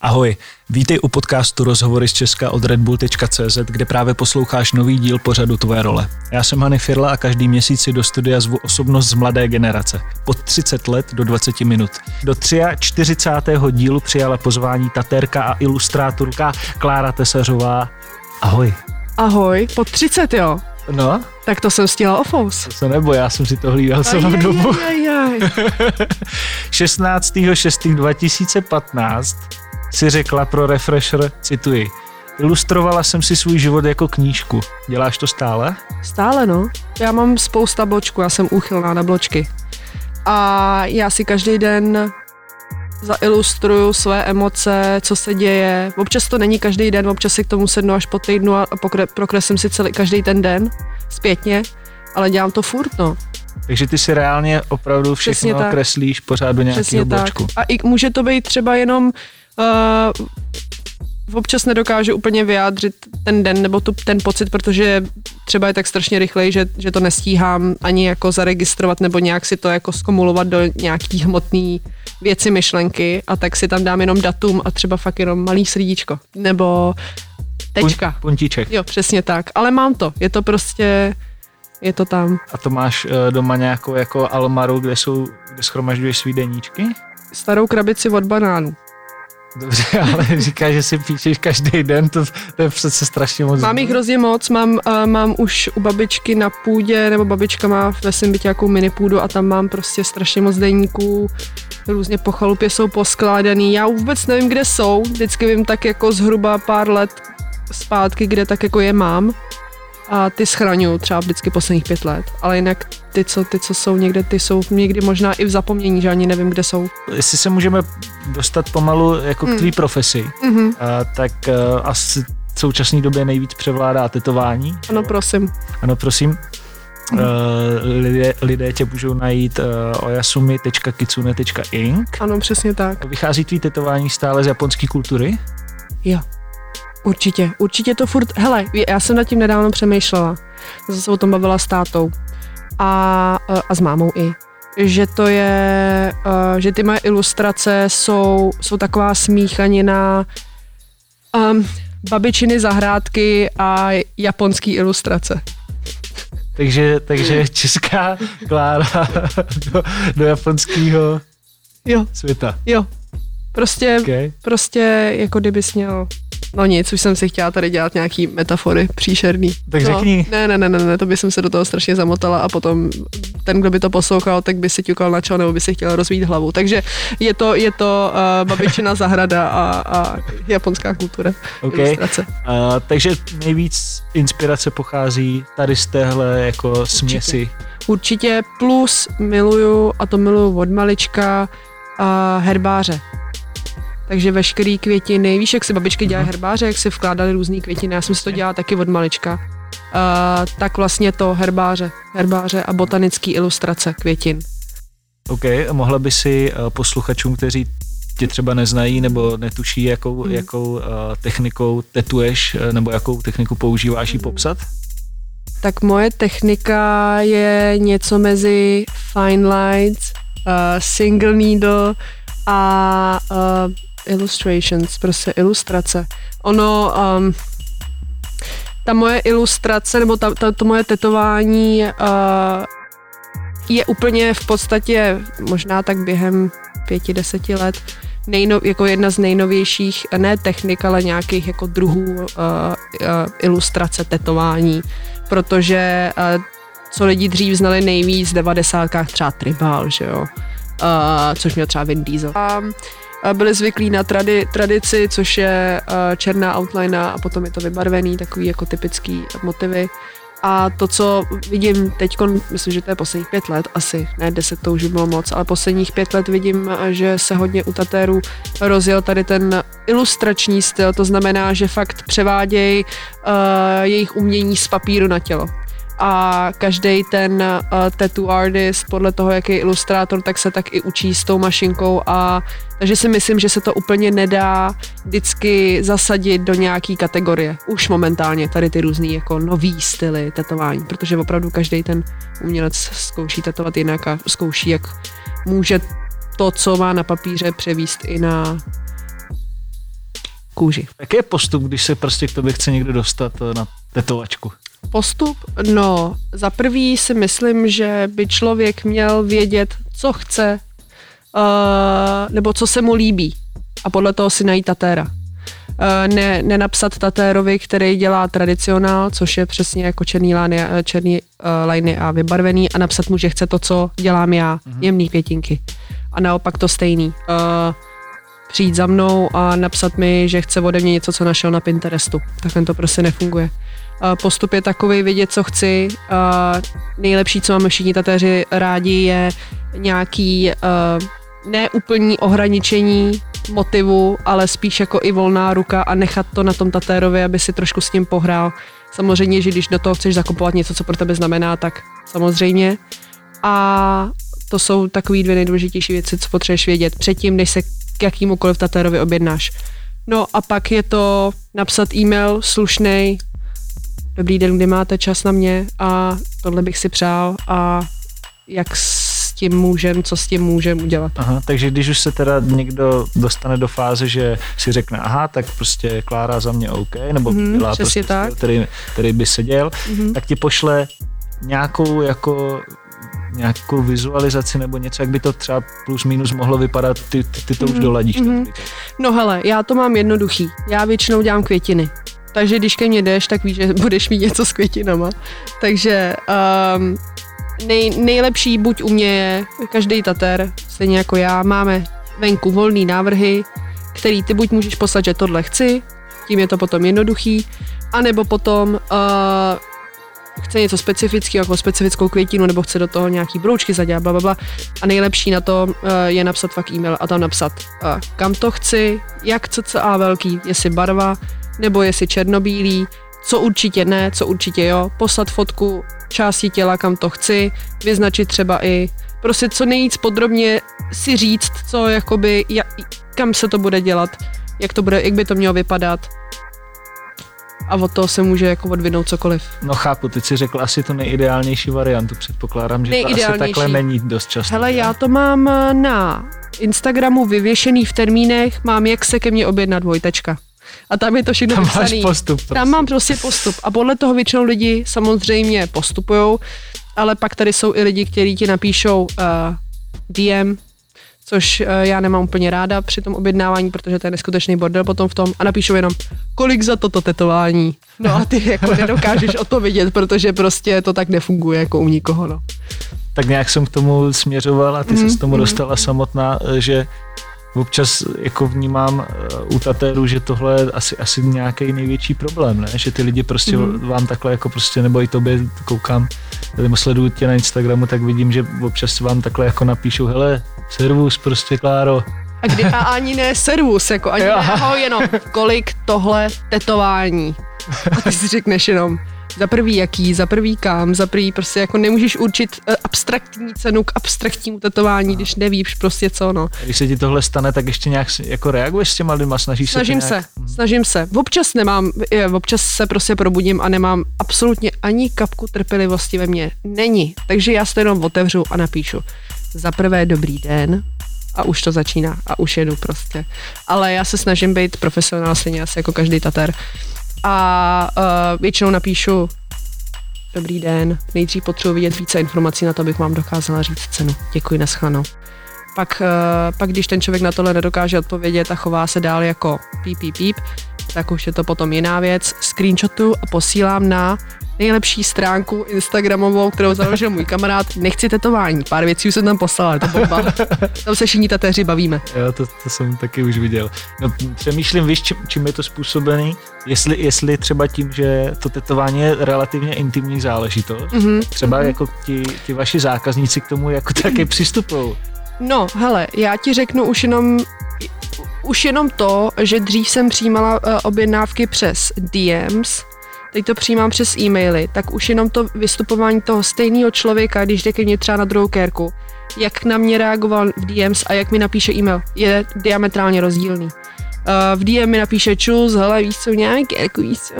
Ahoj, vítej u podcastu Rozhovory z Česka od redbull.cz, kde právě posloucháš nový díl pořadu Tvoje role. Já jsem Hany Firla a každý měsíc si do studia zvu osobnost z mladé generace. Pod 30 let do 20 minut. Do 43. dílu přijala pozvání tatérka a ilustrátorka Klára Tesařová. Ahoj. Ahoj, po 30 jo. No, Tak to jsem stihla ofous. to se nebo, já jsem si to hlídal celou dobu. 16.6.2015 si řekla pro Refresher, cituji, ilustrovala jsem si svůj život jako knížku. Děláš to stále? Stále no. Já mám spousta bločků, já jsem úchylná na bločky. A já si každý den zailustruju své emoce, co se děje. Občas to není každý den, občas si k tomu sednu až po týdnu a pokre, prokreslím si celý, každý ten den zpětně, ale dělám to furt, no. Takže ty si reálně opravdu všechno kreslíš pořád do nějakého bločku. A i může to být třeba jenom uh, občas nedokážu úplně vyjádřit ten den nebo tu, ten pocit, protože třeba je tak strašně rychlej, že, že to nestíhám ani jako zaregistrovat nebo nějak si to jako skomulovat do nějaký hmotný věci, myšlenky a tak si tam dám jenom datum a třeba fakt jenom malý srdíčko nebo tečka. Pun- puntíček. Jo, přesně tak. Ale mám to. Je to prostě, je to tam. A to máš eh, doma nějakou jako almaru, kde jsou, kde schromažďuješ svý deníčky? Starou krabici od banánů. Dobře, ale říkáš, že si píšeš každý den, to, to je přece strašně moc. Mám jich hrozně moc, mám, uh, mám už u babičky na půdě, nebo babička má ve svém bytě nějakou mini půdu a tam mám prostě strašně moc deníků, různě po chalupě jsou poskládaný, já vůbec nevím, kde jsou, vždycky vím tak jako zhruba pár let zpátky, kde tak jako je mám a ty schraňuju třeba vždycky posledních pět let, ale jinak ty, co, ty, co jsou někde, ty jsou někdy možná i v zapomnění, že ani nevím, kde jsou. Jestli se můžeme dostat pomalu jako k Hmm. tvý profesi, Mhm. a, tak a, asi v současné době nejvíc převládá tetování. Ano, prosím. Ano, prosím. Uh, lidé, lidé tě můžou najít uh, oyasumi.kitsune.ink. Ano, přesně tak. Vychází tvý tetování stále z japonské kultury? Jo. Určitě, určitě to furt, hele, já jsem nad tím nedávno přemýšlela, zase se o tom bavila s tátou a, a s mámou i, že to je, eh, že ty moje ilustrace jsou, jsou taková smíchanina um, babičiny zahrádky a japonský ilustrace. Takže, takže česká Klára do, do japonského Jo, světa. jo. Prostě, Okay. prostě jako kdybys měl No nic, už jsem si chtěla tady dělat nějaký metafory příšerný. Tak no, řekni. Ne, ne, ne, ne, ne, to by jsem se do toho strašně zamotala a potom ten, kdo by to poslouchal, tak by si ťukal na čelo nebo by si chtěl rozvít hlavu. Takže je to, je to uh, babičina zahrada a, a japonská kultura. Okay. Ilustrace. Uh, takže nejvíc inspirace pochází tady z téhle jako směsi. Určitě plus miluju, a to miluju od malička, uh, herbáře. Takže veškerý květiny, víš, jak si babičky dělají Mhm. herbáře, jak si vkládali různý květiny, já jsem si to dělala taky od malička. Uh, tak vlastně to herbáře, herbáře a botanický ilustrace květin. OK, a mohla by si uh, posluchačům, kteří tě třeba neznají nebo netuší, jakou, Hmm. jakou uh, technikou tetuješ nebo jakou techniku používáš, ji popsat? Tak moje technika je něco mezi fine lines, uh, single needle a uh, illustrations, prostě ilustrace. Ono, um, ta moje ilustrace, nebo ta, ta, to moje tetování uh, je úplně v podstatě možná tak během pěti, deseti let nejno, jako jedna z nejnovějších, ne technik, ale nějakých jako druhů uh, uh, ilustrace, tetování, protože uh, co lidi dřív znali nejvíc v devadesátkách, třeba Tribal, že jo, uh, což měl třeba Vin Diesel. A byli zvyklí na tradi, tradici, což je uh, černá outline a potom je to vybarvený, takový jako typický motivy. A to, co vidím teď, myslím, že to je posledních pět let asi, ne deset, to už by bylo moc, ale posledních pět let vidím, že se hodně u tatérů rozjel tady ten ilustrační styl, to znamená, že fakt převádějí uh, jejich umění z papíru na tělo. A každý ten uh, tattoo artist, podle toho, jaký je ilustrátor, tak se tak i učí s tou mašinkou a takže si myslím, že se to úplně nedá vždycky zasadit do nějaký kategorie. Už momentálně tady ty různý jako nový styly tetování, protože opravdu každý ten umělec zkouší tetovat jinak a zkouší, jak může to, co má na papíře, převíst i na kůži. Jaký je postup, když se prostě k tobě chce někdo dostat eh, na tetovačku? Postup? No, za prvý si myslím, že by člověk měl vědět, co chce, uh, nebo co se mu líbí a podle toho si najít tatéra. Uh, ne, nenapsat tatérovi, který dělá tradicionál, což je přesně jako černý, lány, černý uh, liny a vybarvený a napsat mu, že chce to, co dělám já, mm-hmm. jemný květinky. A naopak to stejný. Uh, přijít za mnou a napsat mi, že chce ode mě něco, co našel na Pinterestu. Takhle to prostě nefunguje. Postup je takový, vědět, co chci. Nejlepší, co máme všichni tatéři rádi, je nějaký neúplní ohraničení motivu, ale spíš jako i volná ruka a nechat to na tom tatérovi, aby si trošku s ním pohrál. Samozřejmě, že když do toho chceš zakopovat něco, co pro tebe znamená, tak samozřejmě. A to jsou takové dvě nejdůležitější věci, co potřebuješ vědět předtím, než se k jakýmukoliv tatérovi objednáš. No a pak je to napsat e-mail slušnej, dobrý den, kdy máte čas na mě a tohle bych si přál a jak s tím můžem, co s tím můžem udělat. Aha, takže když už se teda někdo dostane do fáze, že si řekne, aha, tak prostě Klára za mě OK, nebo mm, dělá prostě tak. který, který by seděl, mm-hmm. tak ti pošle nějakou jako nějakou vizualizaci nebo něco, jak by to třeba plus minus mohlo vypadat, ty, ty, ty to už mhm, doladíš. Mm-hmm. No hele, já to mám jednoduchý. Já většinou dělám květiny. Takže když ke mně jdeš, tak víš, že budeš mít něco s květinama. Takže um, nej, nejlepší buď u mě je každý tater, stejně jako já, máme venku volný návrhy, který ty buď můžeš poslat, že tohle chci, tím je to potom jednoduchý, anebo potom uh, chce něco specifického, jako specifickou květinu, nebo chce do toho nějaký broučky zadělat, bla, bla, bla. A nejlepší na to uh, je napsat fakt e-mail a tam napsat, uh, kam to chci, jak CCA velký, jestli barva, nebo jestli černobílý, co určitě ne, co určitě jo, poslat fotku části těla, kam to chci, vyznačit třeba i prostě co nejvíc podrobně si říct, co jakoby, jak, kam se to bude dělat, jak to bude, jak by to mělo vypadat, a od toho se může jako odvinout cokoliv. No chápu, ty si řekl asi tu nejideálnější variantu, předpokládám, že to asi takhle není dost často. Hele, já to mám eh, na Instagramu vyvěšený v termínech, mám jak se ke mně objednat Vojtečka. A tam je to všechno tam Máš postup, prostě. Tam mám prostě postup. A podle toho většinou lidi samozřejmě postupujou, ale pak tady jsou i lidi, kteří ti napíšou uh, eh, DM, což uh, já nemám úplně ráda při tom objednávání, protože to je neskutečný bordel potom v tom a napíšu jenom, kolik za toto tetování. No a ty jako nedokážeš o to vidět, protože prostě to tak nefunguje jako u nikoho, no. Tak nějak jsem k tomu směřoval a ty mm, se s tomu mm. dostala samotná, eh, že občas jako vnímám uh, u tatéru, že tohle je asi, asi nějaký největší problém, ne? Že ty lidi prostě mm. vám takhle jako prostě, nebo i tobě koukám, tady sleduju tě na Instagramu, tak vidím, že občas vám takhle jako napíšou, hele, servus prostě, Kláro. A, kdy, a ani ne servus, jako ani ne, ahoj, jenom kolik tohle tetování. A ty si řekneš jenom, za prvý jaký, za prvý kam, za prvý prostě jako nemůžeš určit uh, abstraktní cenu k abstraktnímu tetování, když nevíš prostě co, no. Když se ti tohle stane, tak ještě nějak jako reaguješ s těma lidma, snažíš snažím se Snažím se, snažím se. Občas nemám, je, občas se prostě probudím a nemám absolutně ani kapku trpělivosti ve mně. Není. Takže já se jenom otevřu a napíšu. Za prvé dobrý den, a už to začíná a už jedu prostě. Ale já se snažím být profesionál stejně asi jako každý tater a uh, většinou napíšu Dobrý den, nejdřív potřebuji vidět více informací na to, abych vám dokázala říct cenu. Děkuji, naschledanou. Pak, uh, pak když ten člověk na tohle nedokáže odpovědět a chová se dál jako píp, píp, píp, tak už je to potom jiná věc. Screenshotu a posílám na nejlepší stránku Instagramovou, kterou založil můj kamarád. Nechci tetování, pár věcí už jsem tam poslal, to bomba. Tam se všichni tatéři bavíme. Jo, to, to jsem taky už viděl. No, přemýšlím, víš, čím, čím je to způsobený? Jestli, jestli třeba tím, že to tetování je relativně intimní záležitost, mm-hmm. třeba mm-hmm. jako ti, ti vaši zákazníci k tomu jako taky přistupují. No, hele, já ti řeknu už jenom už jenom to, že dřív jsem přijímala uh, objednávky přes DMs, teď to přijímám přes e-maily, tak už jenom to vystupování toho stejného člověka, když jde ke mně třeba na druhou kérku, jak na mě reagoval v DMs a jak mi napíše e-mail, je diametrálně rozdílný. Uh, v DM mi napíše čus, hele, víš co, nějaký kérku, víš co.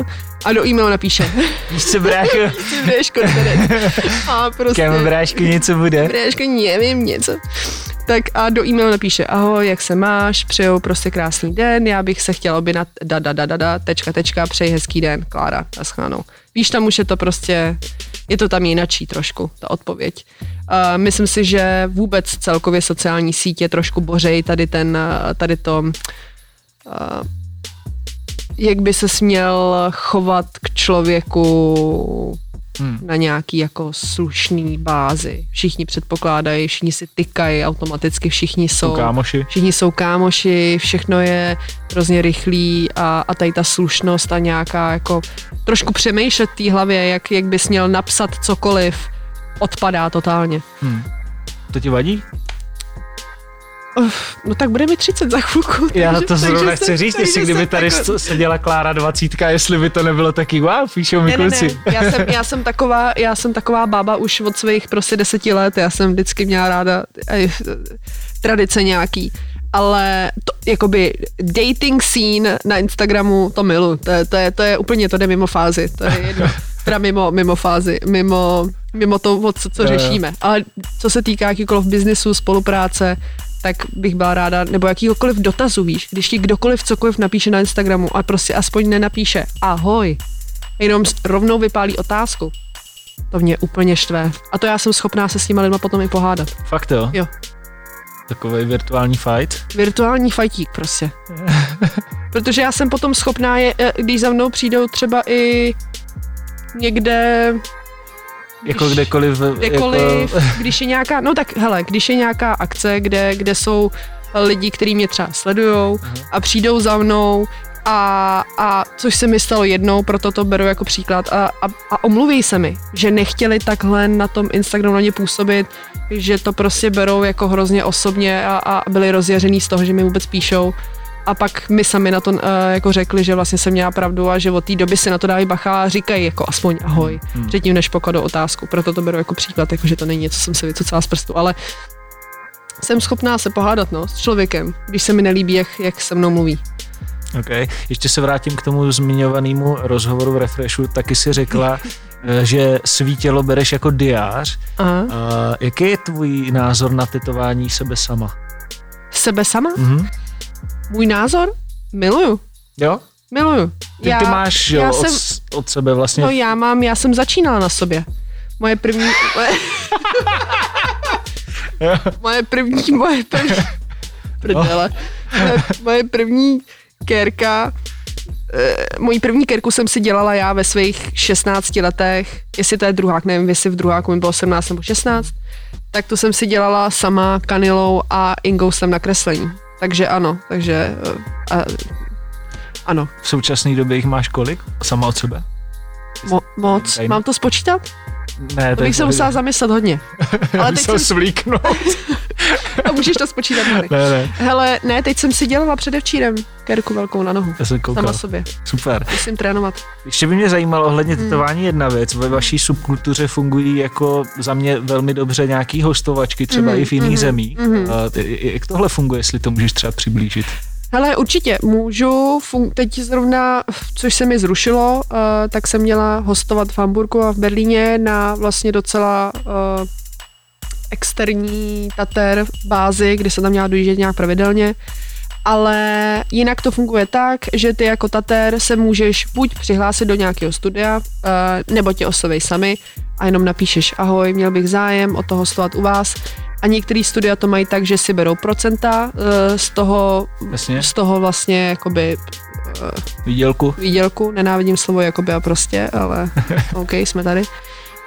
A do e-mailu napíše. Víš co, brácho? víš co, A prostě. Kam bráško něco bude? Bráško, nevím, něco. Tak a do e-mailu napíše, ahoj, jak se máš, přeju prostě krásný den, já bych se chtěla objednat da, da, da, da, da, tečka, tečka, přeji hezký den, Klára, naschledanou. Víš, tam už je to prostě, je to tam jinačí trošku, ta odpověď. Uh, myslím si, že vůbec celkově sociální sítě trošku bořej tady ten, tady to, uh, jak by se směl chovat k člověku hmm. na nějaký jako slušný bázi. Všichni předpokládají, všichni si tykají automaticky, všichni jsou, jsou kámoši. Všichni jsou kámoši, všechno je hrozně rychlý a, a tady ta slušnost a nějaká jako trošku přemýšlet v té hlavě, jak, jak bys měl napsat cokoliv, odpadá totálně. Hmm. To ti vadí? Uf, no tak bude mi 30 za chvilku. Já takže, to zrovna chci říct, jestli kdyby tady tako... seděla Klára 20, jestli by to nebylo taky wow, píšou mi ne, kluci. Ne, ne. Já, jsem, já, jsem taková, já jsem taková bába už od svých prostě deseti let, já jsem vždycky měla ráda aj, tradice nějaký ale to, jakoby dating scene na Instagramu, to milu, to je, to je, to je úplně, to jde mimo fázi, to je jedno, teda mimo, mimo fázi, mimo, mimo to, co, co řešíme. Ale co se týká jakýkoliv biznisu, spolupráce, tak bych byla ráda, nebo jakýkoliv dotazu, víš, když ti kdokoliv cokoliv napíše na Instagramu a prostě aspoň nenapíše ahoj, jenom rovnou vypálí otázku. To mě úplně štve. A to já jsem schopná se s těma lidma potom i pohádat. Fakt jo? Jo. Takový virtuální fight? Virtuální fightík prostě. Protože já jsem potom schopná, je, eh, když za mnou přijdou třeba i někde jako kdekoliv. Kdekoliv, jako... když je nějaká, no tak hele, když je nějaká akce, kde, kde jsou lidi, kteří mě třeba sledujou uh-huh. a přijdou za mnou a, a což se mi stalo jednou, proto to beru jako příklad a, a, a omluví se mi, že nechtěli takhle na tom Instagramu na ně působit, že to prostě berou jako hrozně osobně a, a byli rozjařený z toho, že mi vůbec píšou a pak mi sami na to uh, jako řekli, že vlastně jsem měla pravdu a že od té doby si na to dávají bacha a říkají jako aspoň ahoj, hmm. předtím než pokladou otázku. Proto to beru jako příklad, jako že to není něco, co jsem se vycucala z prstu, ale jsem schopná se pohádat no, s člověkem, když se mi nelíbí, jak, jak se mnou mluví. OK. Ještě se vrátím k tomu zmiňovanému rozhovoru v Refreshu. Taky si řekla, eh, že svý tělo bereš jako diář. Aha. Uh, jaký je tvůj názor na tetování sebe sama? Sebe sama? Mm-hmm. Můj názor? Miluju. Jo? Miluju. Ty, já, ty máš jo, já od, jsem, od sebe vlastně... No já mám, já jsem začínala na sobě. Moje první... Moje, moje první, moje první... Prdele. Moje, moje první kérka eh, mojí první kerku jsem si dělala já ve svých 16 letech, jestli to je druhák, nevím, jestli v druháku mi bylo 17 nebo 16, tak to jsem si dělala sama kanilou a ingou jsem na kreslení. Takže ano, takže uh, ano. V současné době jich máš kolik? Sama od sebe? Mo- moc. Tajný? Mám to spočítat? Ne, to bych se musela zamyslet hodně. Ale teď jsem svlíknout. A můžeš to spočítat, Mary. Ne, ne. Hele, ne, teď jsem si dělala předevčírem kerku velkou na nohu. Já jsem koukal. Sama sobě. Super. Musím trénovat. Ještě by mě zajímalo ohledně hmm. tetování jedna věc. Ve vaší subkultuře fungují jako za mě velmi dobře nějaký hostovačky, třeba mm, i v jiných mm, zemích. Mm. Jak tohle funguje, jestli to můžeš třeba přiblížit? Hele, určitě můžu. Fun- teď zrovna, což se mi zrušilo, uh, tak jsem měla hostovat v Hamburgu a v Berlíně na vlastně docela uh, externí tater bázi, kdy se tam měla dojíždět nějak pravidelně. Ale jinak to funguje tak, že ty jako tater se můžeš buď přihlásit do nějakého studia, uh, nebo tě oslovej sami a jenom napíšeš ahoj, měl bych zájem o to hostovat u vás. A některý studia to mají tak, že si berou procenta uh, z toho, Jasně. z toho vlastně jakoby uh, výdělku. Výdělku, nenávidím slovo jakoby a prostě, ale OK, jsme tady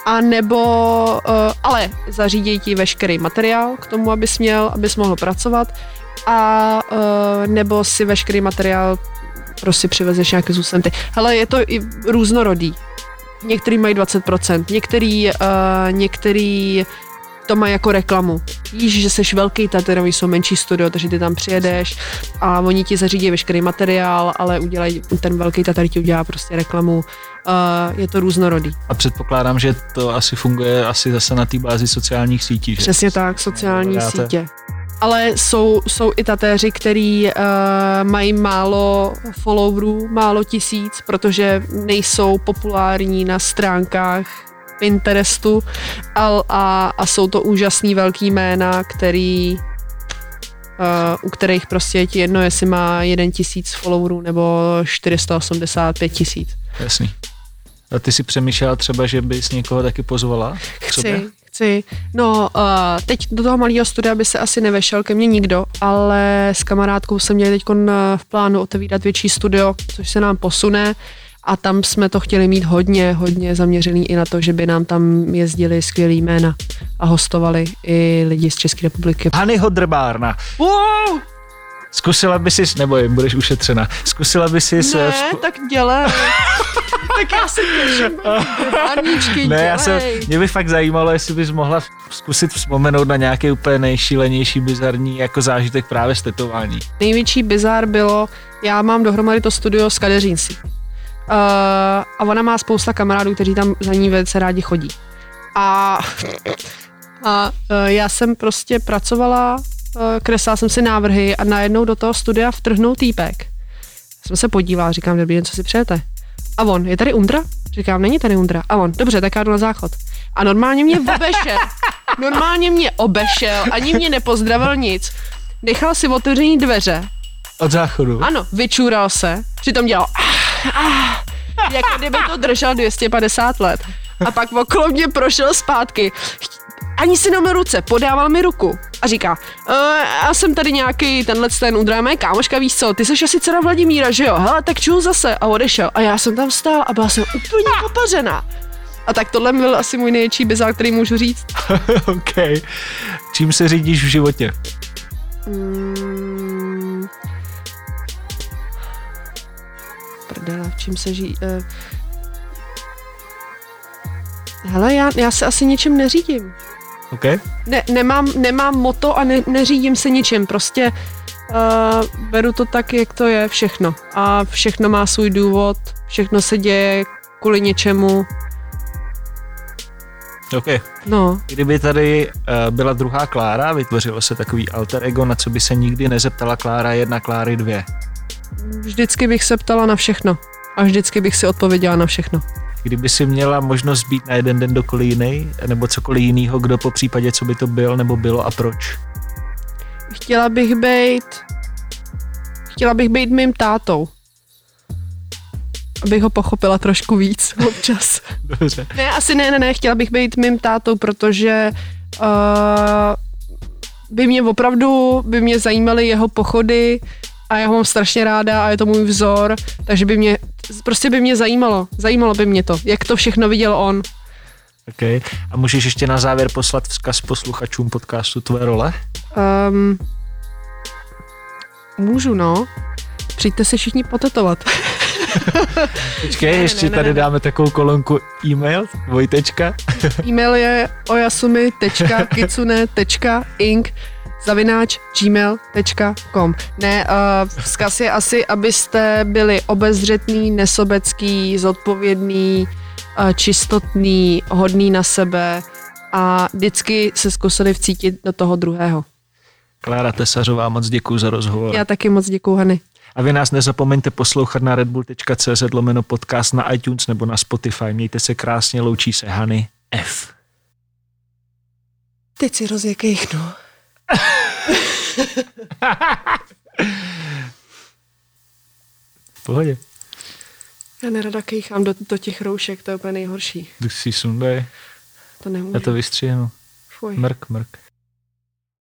a nebo, uh, ale zařídí ti veškerý materiál k tomu, abys měl, abys mohl pracovat a uh, nebo si veškerý materiál prostě přivezeš nějaké zůstanty. Hele, je to i různorodý. Některý mají 20%, některý, uh, některý to má jako reklamu. Víš, že jsi velký taterový, jsou menší studio, takže ty tam přijedeš a oni ti zařídí veškerý materiál, ale udělají, ten velký tatar ti udělá prostě reklamu. Uh, je to různorodý. A předpokládám, že to asi funguje asi zase na té bázi sociálních sítí. Že? Přesně tak, sociální sítě. Ale jsou, jsou i tatéři, který uh, mají málo followerů, málo tisíc, protože nejsou populární na stránkách Pinterestu a, a, a jsou to úžasný velký jména, který u kterých prostě je ti jedno, jestli má jeden tisíc followerů nebo 485 tisíc. Jasný. A ty si přemýšlela třeba, že bys někoho taky pozvala? Chci, chci. No, uh, teď do toho malého studia by se asi nevešel ke mně nikdo, ale s kamarádkou jsem měli teď v plánu otevírat větší studio, což se nám posune a tam jsme to chtěli mít hodně, hodně zaměřený i na to, že by nám tam jezdili skvělý jména a hostovali i lidi z České republiky. Hany Hodrbárna. Wow! Zkusila by si, nebo jim budeš ušetřena, zkusila by si... Ne, se, zku... tak dělej. tak já si těším. Ne, já jsem, mě by fakt zajímalo, jestli bys mohla zkusit vzpomenout na nějaký úplně nejšílenější bizarní jako zážitek právě z tetování. Největší bizar bylo, já mám dohromady to studio z kadeřínci. Uh, a ona má spousta kamarádů, kteří tam za ní velice rádi chodí. A, a uh, já jsem prostě pracovala Eh, kreslila jsem si návrhy a najednou do toho studia vtrhnul týpek. Jsem se podívala, říkám, dobrý den, co si přejete? A on, je tady Undra? Říkám, není tady Undra. A on, dobře, tak já jdu na záchod. A normálně mě obešel. Normálně mě obešel, ani mě nepozdravil nic. Nechal si otevřený dveře. Od záchodu? Ano, vyčúral se, přitom dělal ah, ah, jako kdyby to držel 250 let. A pak okolo mě prošel zpátky ani si mi ruce, podával mi ruku a říká, e, já jsem tady nějaký tenhle ten udráme kámoška, víš co, ty jsi asi dcera Vladimíra, že jo, hele, tak čul zase a odešel a já jsem tam stál a byla jsem úplně popařená. A tak tohle byl asi můj největší bizár, který můžu říct. OK. Čím se řídíš v životě? Mm, prdele, v čím se žijí? Uh, hele, já, já se asi ničím neřídím. Okay. Ne, nemám, nemám moto a ne, neřídím se ničím, prostě uh, beru to tak, jak to je všechno. A všechno má svůj důvod, všechno se děje kvůli něčemu. OK. No. Kdyby tady uh, byla druhá Klára, vytvořilo se takový alter ego, na co by se nikdy nezeptala Klára jedna, Kláry dvě. Vždycky bych se ptala na všechno. A vždycky bych si odpověděla na všechno. Kdyby si měla možnost být na jeden den dokoliv jiný, nebo cokoliv jiného, kdo po případě, co by to byl, nebo bylo a proč? Chtěla bych být... Chtěla bych být mým tátou. Abych ho pochopila trošku víc občas. Dobře. Ne, asi ne, ne, ne, chtěla bych být mým tátou, protože uh, by mě opravdu, by mě zajímaly jeho pochody, a já ho mám strašně ráda a je to můj vzor, takže by mě, prostě by mě zajímalo, zajímalo by mě to, jak to všechno viděl on. OK. A můžeš ještě na závěr poslat vzkaz posluchačům podcastu Tvoje role? Um, můžu, no. Přijďte se všichni potetovat. Počkej, ne, ještě ne, ne, tady ne, dáme takovou kolonku e-mail, dvojtečka. e-mail je oyasumi.kitsune.ink zavináč gmail.com. Ne, uh, vzkaz je asi, abyste byli obezřetný, nesobecký, zodpovědný, uh, čistotný, hodný na sebe a vždycky se zkusili vcítit do toho druhého. Klára Tesařová, moc děkuji za rozhovor. Já taky moc děkuji, Hany. A vy nás nezapomeňte poslouchat na redbull.cz lomeno podcast na iTunes nebo na Spotify. Mějte se krásně, loučí se Hany F. Teď si rozjekejchnu. V pohodě. Já nerada kejchám do, do těch roušek, to je úplně nejhorší. Tak si sundej. To nemůžu. Já to vystřihnu. Fuj. Mrk, mrk.